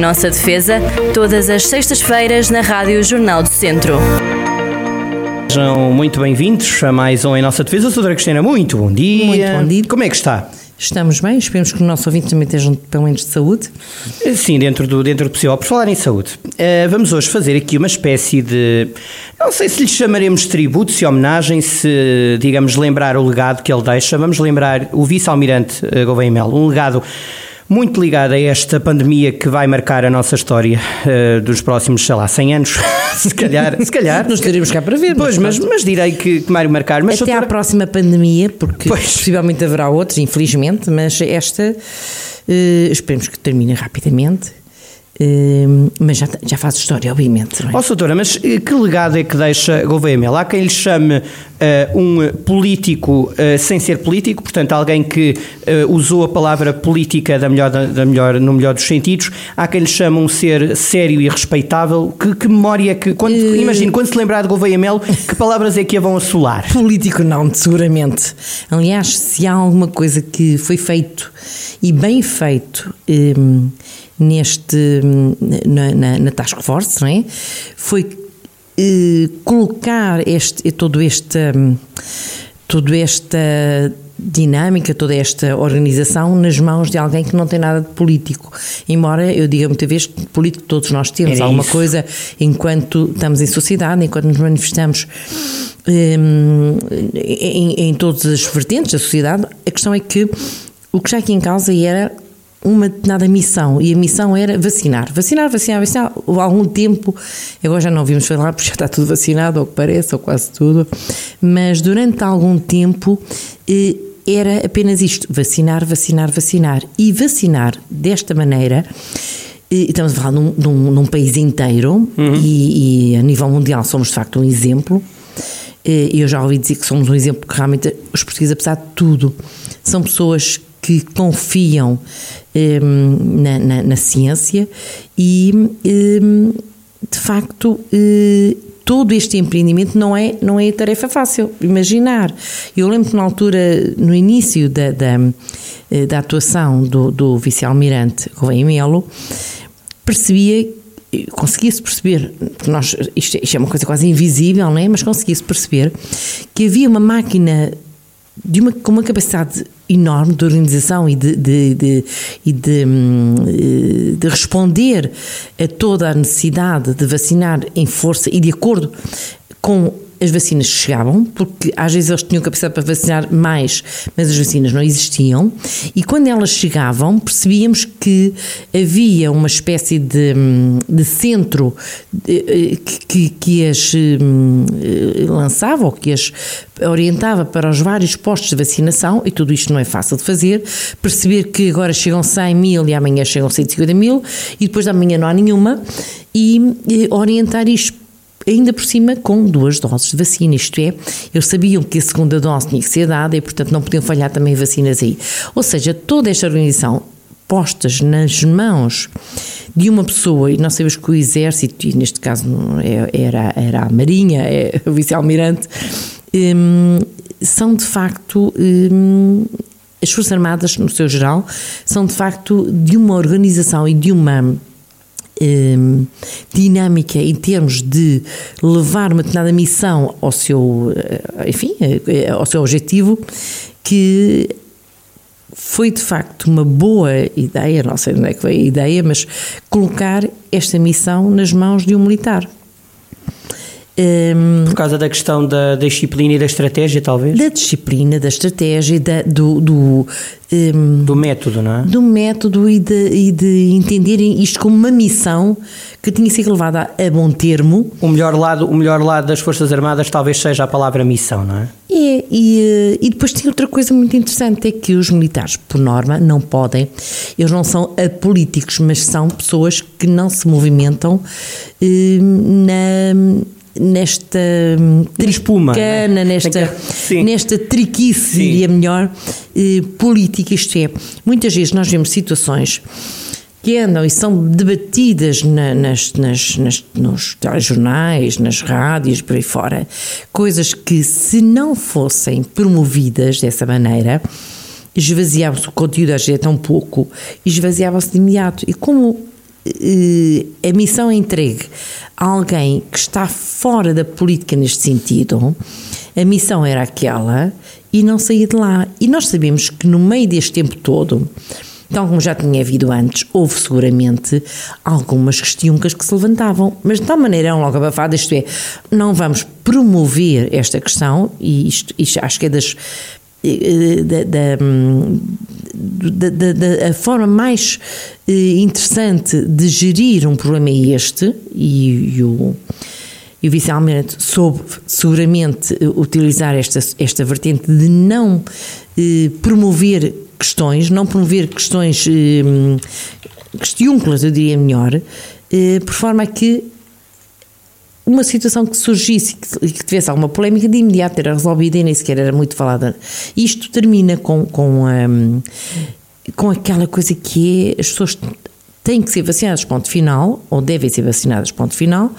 Nossa Defesa, todas as sextas-feiras na Rádio Jornal do Centro. Sejam muito bem-vindos a mais um Em Nossa Defesa. Doutora Cristina, muito bom dia. Muito bom dia. Como é que está? Estamos bem, esperemos que o nosso ouvinte também estejam pelo menos de saúde. Sim, dentro do, dentro do possível. Por falar em saúde, uh, vamos hoje fazer aqui uma espécie de. Não sei se lhe chamaremos tributo, se homenagem, se, digamos, lembrar o legado que ele deixa. Vamos lembrar o vice-almirante uh, Gouveia Melo, um legado muito ligado a esta pandemia que vai marcar a nossa história uh, dos próximos, sei lá, 100 anos, se calhar. Se calhar. Nos teremos cá para ver. Pois, mas, mas, mas direi que, que vai marcar. Mas, Até doutora... à próxima pandemia, porque pois. possivelmente haverá outros, infelizmente, mas esta uh, esperemos que termine rapidamente Uh, mas já, já faz história, obviamente. Ó, é? oh, doutora, mas eh, que legado é que deixa Gouveia Melo? Há quem lhe chame uh, um político uh, sem ser político, portanto, alguém que usou a palavra política da melhor, da melhor, no melhor dos sentidos. Há quem lhe chame um ser sério e respeitável. Que, que memória é que. Quando, Imagino, quando se lembrar de Gouveia Melo, que palavras é que a vão assolar? Político, não, seguramente. Aliás, se há alguma coisa que foi feito e bem feito. Um, neste, na, na, na Task Force, é? Foi eh, colocar este, todo este, toda esta dinâmica, toda esta organização nas mãos de alguém que não tem nada de político. Embora eu diga muitas vezes que político todos nós temos Era alguma isso. coisa enquanto estamos em sociedade, enquanto nos manifestamos um, em, em todas as vertentes da sociedade, a questão é que o que já aqui em causa era uma determinada missão e a missão era vacinar, vacinar, vacinar, vacinar. Há algum tempo, agora já não ouvimos falar porque já está tudo vacinado, ou que parece, ou quase tudo, mas durante algum tempo eh, era apenas isto: vacinar, vacinar, vacinar. E vacinar desta maneira. Eh, estamos a falar num, num, num país inteiro uhum. e, e a nível mundial somos de facto um exemplo. Eh, eu já ouvi dizer que somos um exemplo que realmente os portugueses, apesar de tudo, são pessoas que confiam um, na, na, na, ciência e, um, de facto, uh, todo este empreendimento não é, não é tarefa fácil. Imaginar. Eu lembro que na altura, no início da, da, eh, da atuação do, do vice-almirante Gouveia Melo, percebia conseguia-se perceber, porque nós, isto, isto, é uma coisa quase invisível, não é? mas conseguia-se perceber que havia uma máquina de uma, com uma capacidade enorme de organização e de, de, de, de, hum, de, responder a toda a necessidade de vacinar em força e de acordo com as vacinas chegavam, porque às vezes eles tinham capacidade para vacinar mais, mas as vacinas não existiam, e quando elas chegavam, percebíamos que havia uma espécie de, de centro eh, que, que as hum, lançava ou que as orientava para os vários postos de vacinação, e tudo isto não é fácil de fazer, perceber que agora chegam 100 mil e amanhã chegam 150 mil, e depois da manhã não há nenhuma, e orientar isto ainda por cima com duas doses de vacina, isto é, eles sabiam que a segunda dose tinha que ser dada e, portanto, não podiam falhar também vacinas aí. Ou seja, toda esta organização postas nas mãos de uma pessoa, e nós sabemos que o Exército, e neste caso é, era, era a Marinha, é o Vice-Almirante, hum, são de facto. Hum, as Forças Armadas, no seu geral, são de facto de uma organização e de uma Hum, dinâmica em termos de levar uma determinada missão ao seu, eh, enfim, eh, ao seu objetivo, que foi de facto uma boa ideia, não sei onde é que veio a ideia, mas colocar esta missão nas mãos de um militar. Um, Por causa da questão da, da, disciplina e da estratégia, talvez? Da disciplina, da estratégia, da, do, do, um, do método, não é? Do método e de, e de entenderem isto como uma missão que tinha sido levada a bom termo. O melhor lado, o melhor lado das Forças Armadas talvez seja a palavra missão, não é? É, e, eh, e depois tem outra coisa muito interessante, é que os militares, por norma, não podem, eles não são apolíticos, mas são pessoas que não se movimentam eh, na nesta espuma, tricana, nesta, nesta triquice, Sim. diria melhor, eh, política. Isto é, muitas vezes nós vemos situações que andam e são debatidas na, nas, nas, nas, nos telejornais, nas rádios, por aí fora, coisas que, se não fossem promovidas dessa maneira, esvaziavam-se o conteúdo, às vezes é tão pouco, esvaziavam-se de imediato. E como a missão é entregue alguém que está fora da política neste sentido, a missão era aquela e não saía de lá. E nós sabemos que no meio deste tempo todo, Tal como já tinha havido antes, houve seguramente algumas questões que se levantavam, mas de tal maneira eram logo abafadas, isto é, não vamos promover esta questão, e isto, isto acho que é das da, da, da, da, a forma mais eh, interessante de gerir um problema é este, e, e o, e o vice-almirante soube seguramente utilizar esta, esta vertente de não eh, promover questões, não promover questões eh, questiúnculas, eu diria melhor, eh, por forma a que uma situação que surgisse e que tivesse alguma polémica, de imediato era resolvida e nem sequer era muito falada. Isto termina com, com, um, com aquela coisa que é as pessoas têm que ser vacinadas, ponto final, ou devem ser vacinadas, ponto final,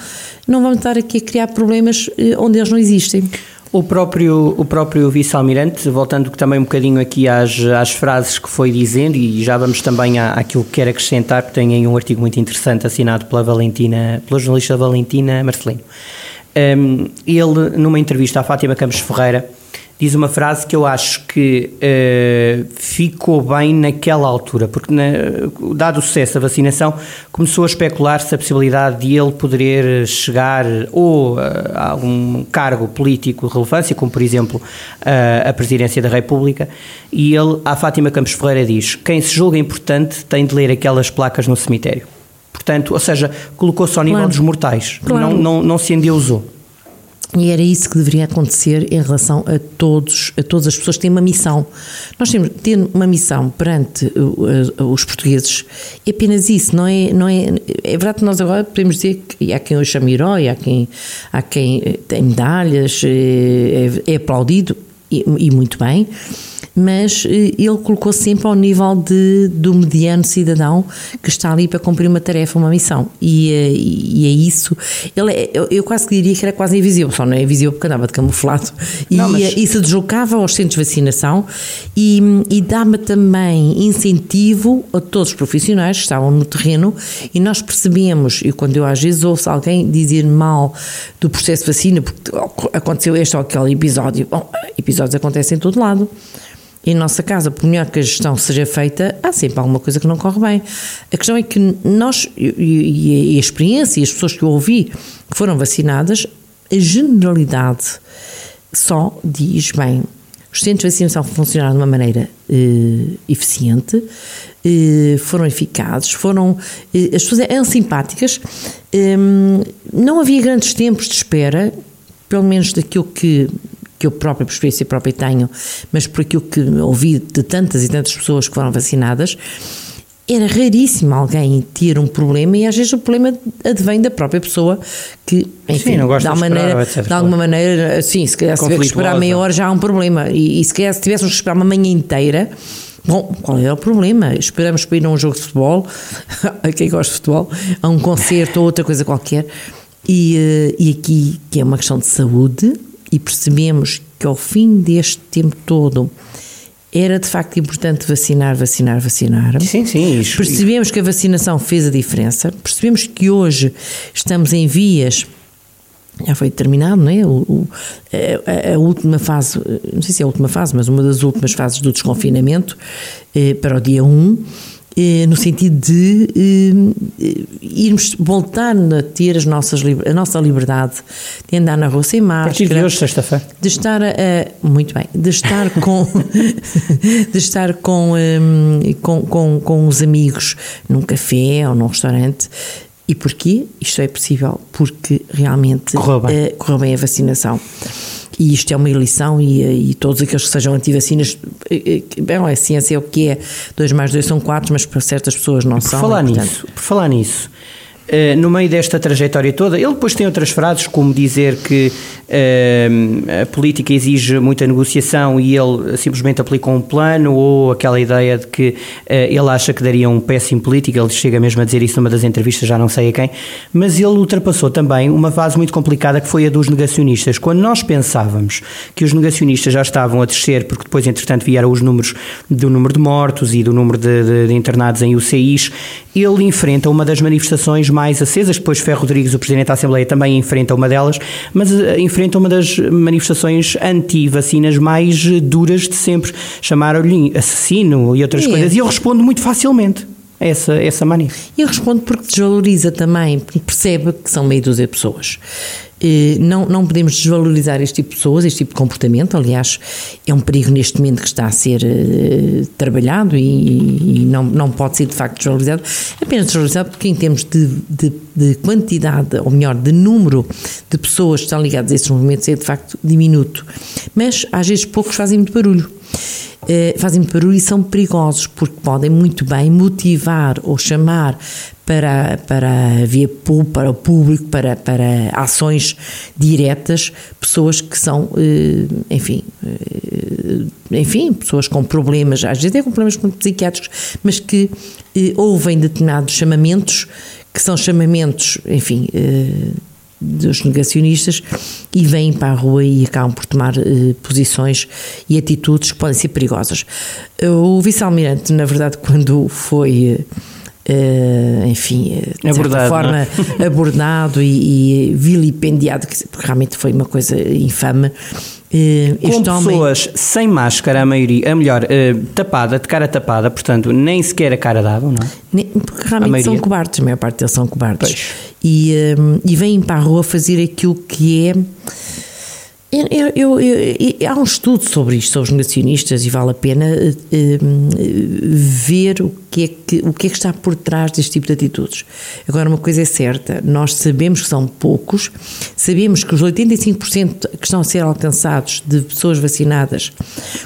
não vamos estar aqui a criar problemas eh, onde eles não existem. O próprio, o próprio vice-almirante, voltando também um bocadinho aqui às, às frases que foi dizendo, e já vamos também à, àquilo que quer acrescentar, porque tem aí um artigo muito interessante assinado pela Valentina, pela jornalista Valentina Marcelino. Um, ele, numa entrevista à Fátima Campos Ferreira, diz uma frase que eu acho que uh, ficou bem naquela altura, porque na, dado o sucesso da vacinação, começou a especular-se a possibilidade de ele poder chegar ou a algum cargo político de relevância, como por exemplo uh, a presidência da República, e ele, a Fátima Campos Ferreira diz, quem se julga importante tem de ler aquelas placas no cemitério. Portanto, ou seja, colocou-se ao nível claro. dos mortais, claro. não, não, não se endeusou. E era isso que deveria acontecer em relação a todos, a todas as pessoas que têm uma missão. Nós temos ter uma missão perante os portugueses. É apenas isso, não é, não é, é verdade que nós agora podemos dizer que há quem o chame herói, há quem, há quem tem medalhas, é, é aplaudido e, e muito bem mas eh, ele colocou sempre ao nível de, do mediano cidadão que está ali para cumprir uma tarefa, uma missão. E, eh, e é isso. Ele é, eu, eu, quase que diria que era quase invisível, só não é invisível porque andava de camuflado. E, não, mas... e se deslocava aos centros de vacinação e, e dava também incentivo a todos os profissionais que estavam no terreno e nós percebemos, e quando eu às vezes ouço alguém dizer mal do processo de vacina, porque aconteceu este ou aquele episódio, bom, episódios acontecem em todo lado em nossa casa, por melhor que a gestão seja feita, há sempre alguma coisa que não corre bem. A questão é que nós, e, a experiência, e as pessoas que eu ouvi que foram vacinadas, a generalidade só diz bem. Os centros de vacinação funcionaram de uma maneira eh, eficiente, eh, foram eficazes, foram. Eh, as pessoas eram simpáticas, ehm, não havia grandes tempos de espera, pelo menos daquilo que que eu própria, por experiência própria tenho, mas por aquilo que ouvi de tantas e tantas pessoas que foram vacinadas, era raríssimo alguém ter um problema e às vezes o problema advém da própria pessoa que, enfim, sim, não gosta de, de, maneira, esperar, de alguma maneira, sim, se calhar se tiver que esperar meia hora já há um problema. E, e se calhar se tivéssemos que esperar uma manhã inteira, Bom, qual é o problema? Esperamos para ir a um jogo de futebol, a quem gosta de futebol, a um concerto ou outra coisa qualquer, e, eh, e aqui que é uma questão de saúde, e percebemos que ao fim deste tempo todo era de facto importante vacinar, vacinar, vacinar. Sim, sim. Isso, percebemos que a vacinação fez a diferença, percebemos que hoje estamos em vias. Já foi determinado, não é? O, o, a, a, última fase, não sei se é a última fase, mas uma das últimas fases do desconfinamento eh, para o dia 1 eh, no sentido de eh, irmos voltar a ter as nossas, a nossa liberdade de andar na rua sem máscara. A partir de hoje, sexta-feira. De estar, a, muito bem, de estar com, de estar com, um, com, com, com os amigos num café ou num restaurante. E porquê? Isto é possível porque realmente correu bem, uh, correu bem a vacinação e isto é uma eleição e, e todos aqueles que sejam antivacinas, eh, eh, bem, a ciência é o que é, 2 mais 2 são 4, mas para certas pessoas não por são. Falar é nisso, por falar nisso, Uh, no meio desta trajetória toda, ele depois tem outras frases, como dizer que uh, a política exige muita negociação e ele simplesmente aplica um plano, ou aquela ideia de que uh, ele acha que daria um péssimo político, ele chega mesmo a dizer isso numa das entrevistas, já não sei a quem, mas ele ultrapassou também uma fase muito complicada que foi a dos negacionistas. Quando nós pensávamos que os negacionistas já estavam a descer, porque depois, entretanto, vieram os números do número de mortos e do número de, de, de internados em UCIs, ele enfrenta uma das manifestações mais acesas, depois Ferro Rodrigues, o Presidente da Assembleia, também enfrenta uma delas, mas eh, enfrenta uma das manifestações anti-vacinas mais duras de sempre. Chamaram-lhe assassino e outras é. coisas, e eu respondo muito facilmente essa, essa mania. E responde porque desvaloriza também, porque percebe que são meio dúzia de pessoas. Não, não podemos desvalorizar este tipo de pessoas, este tipo de comportamento. Aliás, é um perigo neste momento que está a ser uh, trabalhado e, e, não, não pode ser de facto desvalorizado. Apenas desvalorizado porque, em termos de, de, de, quantidade, ou melhor, de número de pessoas que estão ligadas a esses movimentos, é de facto diminuto. Mas às vezes poucos fazem muito barulho. Uh, fazem barulho e são perigosos porque podem muito bem motivar ou chamar para, para via para o público, para, para ações diretas, pessoas que são, eh, enfim, eh, enfim, pessoas com problemas, às vezes é com problemas psiquiátricos, mas que eh, ouvem determinados chamamentos, que são chamamentos, enfim, dos negacionistas e vêm para a rua e acabam por tomar posições e atitudes que podem ser perigosas. O vice-almirante, na verdade, quando foi Uh, enfim, eh, de abordado, forma é? abordado e, e vilipendiado, porque realmente foi uma coisa infame. Uh, Com pessoas homem... sem máscara, a maioria, a melhor, uh, tapada, de cara tapada, portanto, nem sequer a cara dava, não é? Nem, porque realmente são cobardes, a maior parte deles são cobardes. E, e vêm para a rua fazer aquilo que é eu, eu, eu, há um estudo sobre isto, sobre os negacionistas, e vale a pena uh, ver o que, é que, o que é que está por trás deste tipo de atitudes. Agora, uma coisa é certa: nós sabemos que são poucos, sabemos que os 85% que estão a ser alcançados de pessoas vacinadas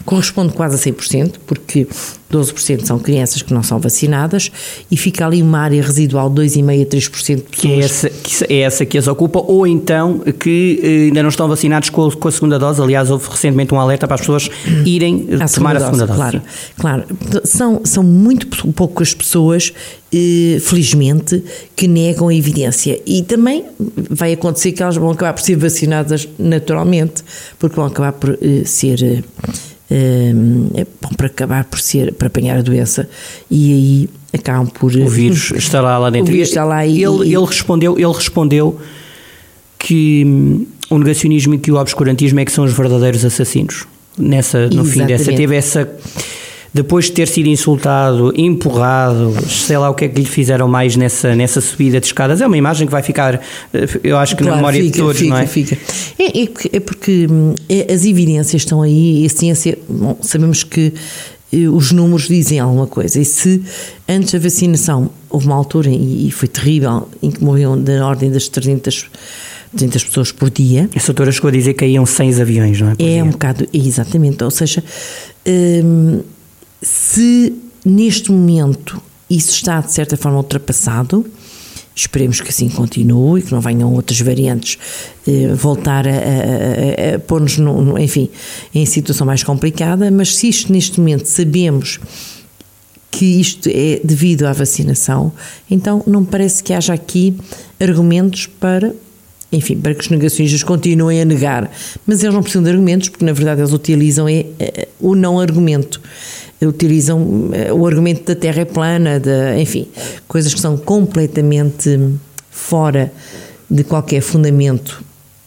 corresponde quase a 100%, porque 12% são crianças que não são vacinadas e fica ali uma área residual 2,5% a 3% de pessoas. Que é, essa, que é essa que as ocupa, ou então que eh, ainda não estão vacinados com, com, a segunda dose. Aliás, houve recentemente um alerta para as pessoas irem a tomar a segunda dose. Claro, claro. São, são muito poucas pessoas, eh, felizmente, que negam a evidência. E também vai acontecer que elas vão acabar por ser vacinadas naturalmente, porque vão acabar por eh, ser é bom para acabar por ser, para apanhar a doença e aí acabam por... O vírus está lá, dentro. O vírus está lá e, ele, ele, respondeu, ele respondeu que hum, o negacionismo e que o obscurantismo é que são os verdadeiros assassinos. Nessa, no Exatamente. fim dessa, teve essa depois de ter sido insultado, empurrado, sei lá o que é que lhe fizeram mais nessa, nessa subida de escadas, é uma imagem que vai ficar, eh, eu acho que claro, na memória fica, de todos, fica, não é? Fica. É, é, é porque hum, é, as evidências estão aí e a ciência, bom, sabemos que eh, os números dizem alguma coisa. E se antes da vacinação houve uma altura, e foi terrível, em que morriam da ordem das 300 200 pessoas por dia. A doutora chegou a dizer que caíam 6 aviões, não é? é dia. um bocado, exatamente. Ou seja, hum, se neste momento isso está de certa forma ultrapassado, esperemos que assim continue e que não venham outras variantes eh, voltar a, a, a, a pôr-nos, enfim, em situação mais complicada, mas se isto neste momento sabemos que isto é devido à vacinação, então não parece que haja aqui argumentos para enfim, para que os negacionistas continuem a negar. Mas eles não precisam de argumentos, porque na verdade eles utilizam é, é, o não argumento utilizam eh, o argumento da Terra é plana, de, enfim, coisas que são completamente fora de qualquer fundamento,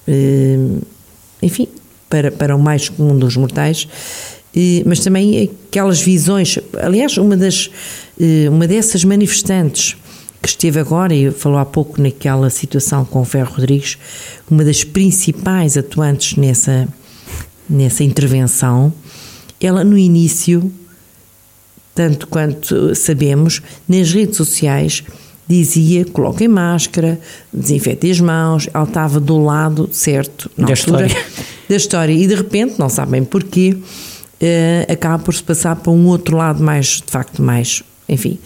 eh, enfim, para, para o mais comum dos mortais, mas também aquelas visões. Aliás, uma, das, eh, uma dessas manifestantes que esteve agora, e falou há pouco naquela situação com o Ferro Rodrigues, uma das principais atuantes nessa, nessa intervenção, ela no início tanto quanto sabemos, nas redes sociais dizia coloquem máscara, desinfetem as mãos, ela estava do lado certo na da altura história. da história. E de repente, não sabem porquê, uh, acaba por se passar para um outro lado mais, de facto, mais, enfim,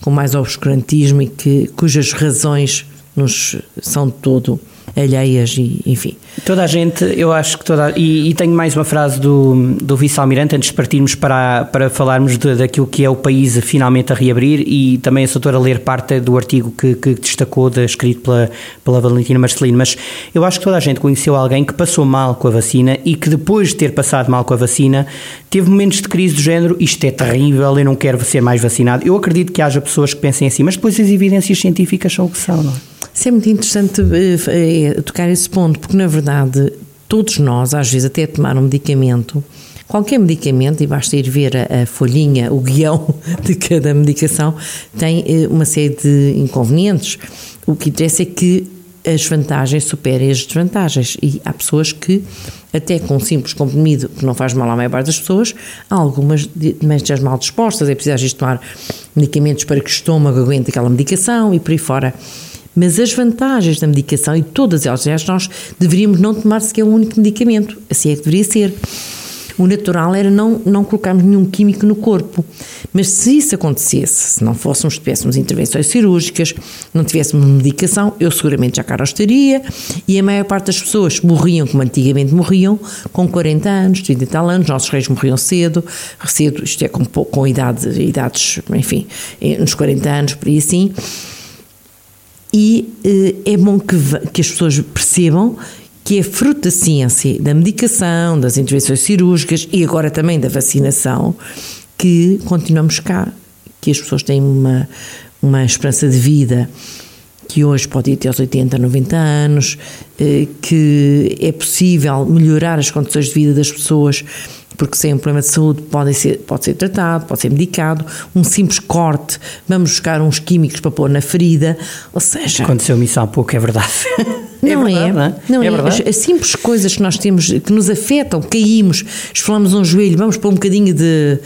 com mais obscurantismo e que, cujas razões nos são todo alheias e enfim. Toda a gente, eu acho que toda e, e tenho mais uma frase do, do vice-almirante antes de partirmos para, para falarmos de, daquilo que é o país finalmente a reabrir e também a doutora ler parte do artigo que, que destacou, de, escrito pela, pela Valentina Marcelino, mas eu acho que toda a gente conheceu alguém que passou mal com a vacina e que depois de ter passado mal com a vacina teve momentos de crise do género, isto é terrível, eu não quero ser mais vacinado. Eu acredito que haja pessoas que pensem assim, mas depois as evidências científicas são o que são, não é? Isso é muito interessante é, tocar esse ponto, porque na verdade todos nós, às vezes até tomar um medicamento, qualquer medicamento, e basta ir ver a, folhinha, o guião de cada medicação, tem eh, uma série de inconvenientes. O que interessa é que as vantagens superem as desvantagens. E há pessoas que, até com um simples comprimido, que não faz mal à maior parte das pessoas, há algumas doenças mal dispostas, é preciso tomar medicamentos para que o estômago aguente aquela medicação e por aí fora. Mas as vantagens da medicação, e todas elas, aliás, nós deveríamos não tomar sequer um único medicamento, assim é que deveria ser. O natural era não, não colocarmos nenhum químico no corpo. Mas se isso acontecesse, se não fôssemos, tivéssemos intervenções cirúrgicas, não tivéssemos medicação, eu seguramente já cá estaria e a maior parte das pessoas morriam como antigamente morriam, com 40 anos, 30 e tal anos, nossos reis morriam cedo, cedo, isto é com, com idade, idades, enfim, nos 40 anos, por aí assim e eh, é bom que, que as pessoas percebam que é fruto da ciência, da medicação, das intervenções cirúrgicas e agora também da vacinação, que continuamos cá, que as pessoas têm uma, uma esperança de vida que hoje pode ir até aos 80, 90 anos, eh, que é possível melhorar as condições de vida das pessoas porque sem um problema de saúde pode ser, pode ser tratado, pode ser medicado, um simples corte, vamos buscar uns químicos para pôr na ferida, ou seja... Aconteceu-me isso há pouco, é verdade. Não é, verdade, é, não é? Não é, é verdade. As, as, simples coisas que nós temos, que nos afetam, caímos, esfolamos um joelho, vamos pôr um bocadinho de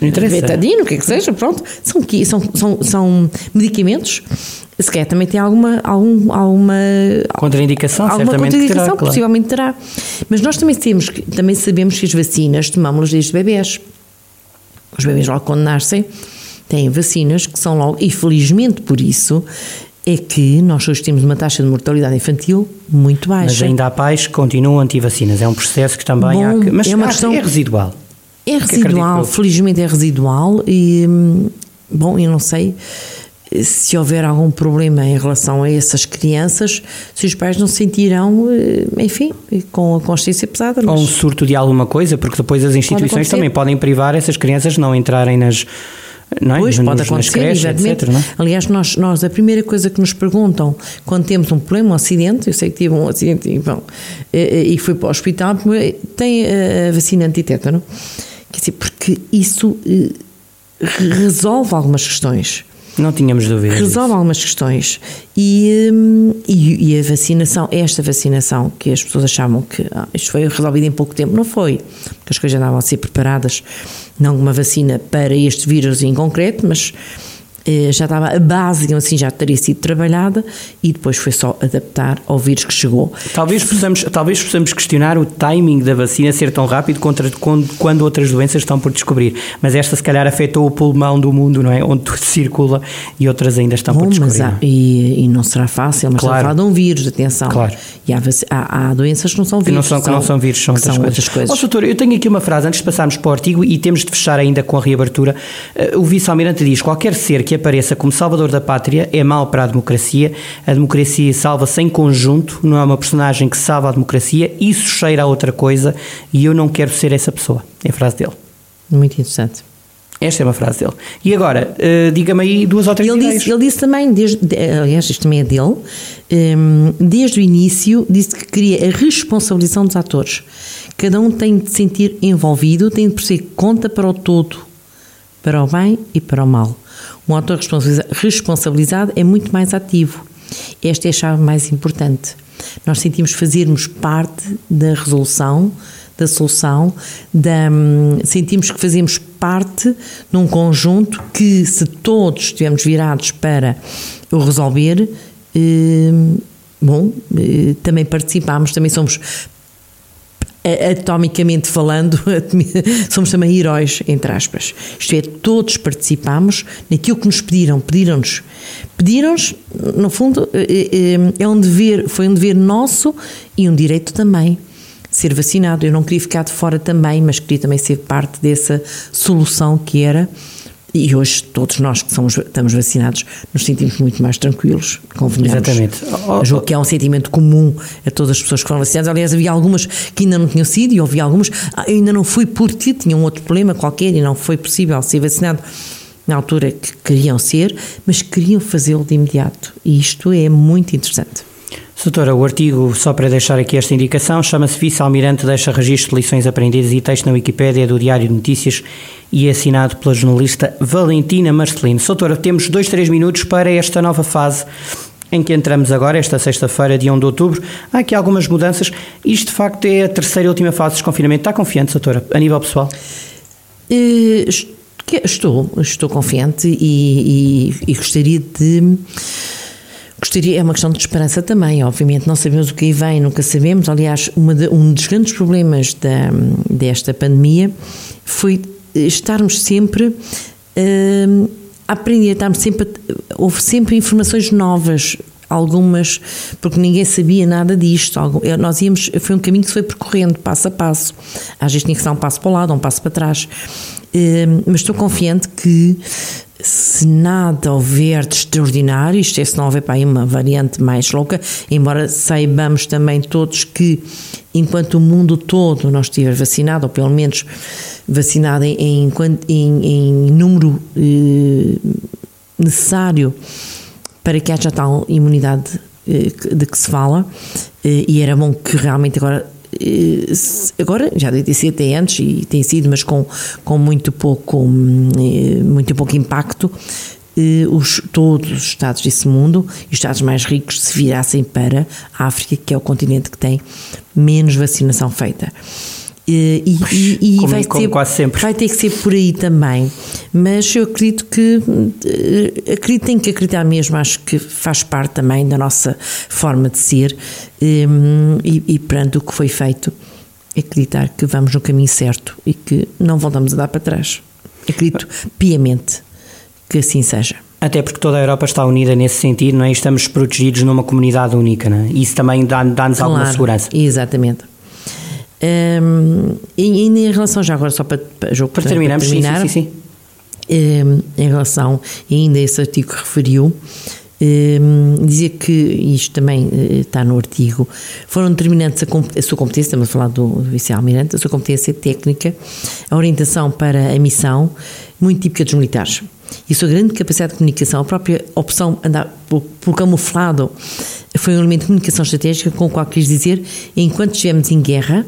betadina, o que é que seja, pronto, são, são, são, são medicamentos se calhar também tem alguma, algum, alguma contraindicação, alguma certamente contraindicação, terá, claro. possivelmente terá. Mas nós também, temos, também sabemos que as vacinas tomamos desde bebés. Os bebés logo quando nascem têm vacinas que são logo, e felizmente por isso, é que nós hoje temos uma taxa de mortalidade infantil muito baixa. Mas ainda há pais que continuam anti-vacinas. É um processo que também Bom, há que, Mas é, uma questão, é residual. É residual, felizmente é residual e, hum, bom, eu não sei se houver algum problema em relação a essas crianças, se os pais não se sentirão, eh, enfim, com a consciência pesada. Ou um surto de alguma coisa, porque depois as instituições também podem privar essas crianças de não entrarem nas. Não é? Pois, pode acontecer, creches, exatamente. Etc, é? Aliás, nós, nós, a primeira coisa que nos perguntam quando temos um problema, um acidente, eu sei que tive um acidente e, bom, e, e fui para o hospital, tem a vacina antitétano, quer dizer, porque isso eh, resolve algumas questões. Não tínhamos dúvidas. Resolve algumas questões. E, hum, e, e, a vacinação, esta vacinação que as pessoas achavam que ah, isto foi resolvido em pouco tempo, não foi. Porque as coisas andavam a ser preparadas, não uma vacina para este vírus em concreto, mas já estava a base, assim, já teria sido trabalhada e depois foi só adaptar ao vírus que chegou. Talvez possamos, talvez possamos questionar o timing da vacina ser tão rápido contra, quando, quando outras doenças estão por descobrir, mas esta se calhar afetou o pulmão do mundo, não é? Onde tudo circula e outras ainda estão Bom, por descobrir. Há, e, e, não será fácil, mas claro. está a falar de um vírus, atenção. Claro. E há, há, há doenças que não são vírus. Que não são, que não são vírus, são, outras, são coisas. outras coisas. Oh, doutor, eu tenho aqui uma frase antes de passarmos para o artigo e temos de fechar ainda com a reabertura. Eh, o vice-almirante diz: qualquer ser que apareça como salvador da pátria é mau para a democracia. A democracia salva-se em conjunto, não é uma personagem que salva a democracia. Isso cheira a outra coisa e eu não quero ser essa pessoa. É a frase dele. Muito interessante. Esta é uma frase dele. E agora, uh, diga-me aí duas ou três ele. Disse, ele disse também, desde, aliás, isto também é dele, um, ehm, desde o início, disse que queria a responsabilização dos atores. Cada um tem de se sentir envolvido, tem de perceber conta para o todo, para o bem e para o mal. Um autor responsabilizado é muito mais ativo. Esta é a chave mais importante. Nós sentimos fazermos parte da resolução, da solução, da, hum, sentimos que fazemos parte num conjunto que, se todos estivermos virados para o resolver, eh, bom, eh, também participamos, também somos atomicamente falando, somos também heróis, entre aspas. Isto é, todos participamos naquilo que nos pediram. Pediram-nos, pediram-nos, no fundo, é um dever, foi um dever nosso e um direito também ser vacinado. Eu não queria ficar de fora também, mas queria também ser parte dessa solução que era e hoje todos nós que somos, estamos vacinados nos sentimos muito mais tranquilos, convenhamos. Exatamente. Oh, Julgo que é um sentimento comum a todas as pessoas que foram vacinadas. Aliás, havia algumas que ainda não tinham sido e havia algumas, ah, ainda não fui porque tinha um outro problema qualquer e não foi possível ser vacinado na altura que queriam ser, mas queriam fazê-lo de imediato. E isto é muito interessante. Doutora, o artigo, só para deixar aqui esta indicação, chama-se Vice-Almirante deixa registro de lições aprendidas e texto na Wikipédia do Diário de Notícias e é assinado pela jornalista Valentina Marcelino. Doutora, temos dois, três minutos para esta nova fase em que entramos agora, esta sexta-feira, dia 1 de outubro. Há aqui algumas mudanças. Isto, de facto, é a terceira e última fase de desconfinamento. Está confiante, doutora, a nível pessoal? Uh, estou, estou confiante e, e, e gostaria de Gostaria, é uma questão de esperança também, obviamente, não sabemos o que aí vem, nunca sabemos. Aliás, de, um dos grandes problemas da, desta pandemia foi estarmos sempre uh, a aprender, estarmos sempre, houve sempre informações novas, algumas, porque ninguém sabia nada disto. Nós íamos, foi um caminho que se foi percorrendo, passo a passo. Às vezes tinha que dar um passo para o lado, um passo para trás. Uh, mas estou confiante que se nada houver de extraordinário, isto é, se não houver para aí uma variante mais louca, embora saibamos também todos que enquanto o mundo todo não estiver vacinado, ou pelo menos vacinado em, em, em, em número eh, necessário para que haja tal imunidade eh, de que se fala, eh, e era bom que realmente agora agora já deve ter até antes e tem sido, mas com, com muito pouco eh, muito pouco impacto eh, os, todos os estados desse mundo e os estados mais ricos se virassem para a África, que é o continente que tem menos vacinação feita. E, e, e como, vai, como ter, quase sempre. vai ter que ser por aí também. Mas eu acredito que acredito, tenho que acreditar mesmo, acho que faz parte também da nossa forma de ser um, e, e perante o que foi feito, acreditar que vamos no caminho certo e que não voltamos a dar para trás. Acredito piamente que assim seja. Até porque toda a Europa está unida nesse sentido, não é? Estamos protegidos numa comunidade única, não é? Isso também dá-nos dá claro, alguma segurança. Exatamente. Um, e ainda em relação, já agora só para, para, para, para terminar, sim, sim, sim. Um, em relação ainda a esse artigo que referiu, um, dizia que, isto também uh, está no artigo, foram determinantes a, a sua competência, estamos a falar do, do vice-almirante, a sua competência técnica, a orientação para a missão, muito típica dos militares. E a sua grande capacidade de comunicação, a própria opção andar por, por camuflado, foi um elemento de comunicação estratégica com o qual quis dizer, enquanto estivemos em guerra,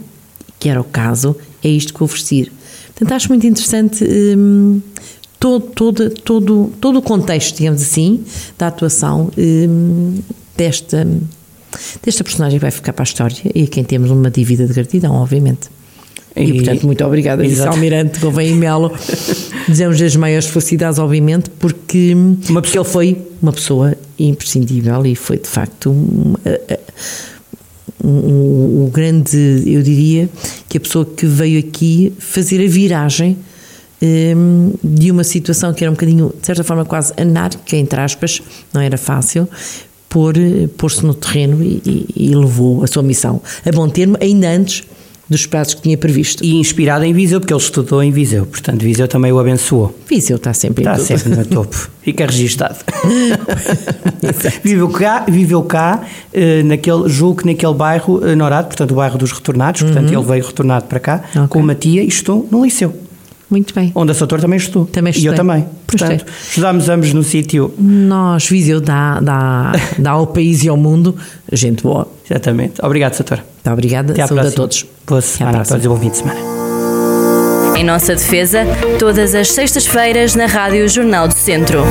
que era o caso, é isto que ofereci. Portanto, acho muito interessante hum, todo, todo, todo, todo o contexto, digamos assim, da atuação hum, desta, desta personagem que vai ficar para a história e a quem temos uma dívida de gratidão, obviamente. E, e portanto, muito obrigada, Vice-Almirante Gouveia e Melo. Desejamos as maiores felicidades, obviamente, porque, porque ele foi uma pessoa imprescindível e foi, de facto, uma, o, o grande, eu diria, que a pessoa que veio aqui fazer a viragem um, de uma situação que era um bocadinho, de certa forma, quase anárquica, entre aspas, não era fácil, pôr-se no terreno e, e, e, levou a sua missão. A bom termo, ainda antes dos prazos que tinha previsto. E inspirado em Viseu, porque ele estudou em Viseu, portanto Viseu também o abençoou. Viseu está sempre está sempre no topo, fica registado. viveu cá, viveu cá eh, naquele, julgo que naquele bairro eh, Norado, portanto o bairro dos retornados, portanto uhum. ele veio retornado para cá okay. com uma tia e estou no liceu. Muito bem. Onde a Soutor também estou. Também E eu também. Portanto, estudámos ambos no sítio. Nós, Viseu, dá, dá, dá ao país e ao mundo gente boa. Exatamente. Obrigado, Soutor. Muito obrigada. Até à Saúde próxima. a todos. Boa semana a todos e bom fim de semana. Em nossa defesa, todas as sextas-feiras na Rádio Jornal do Centro.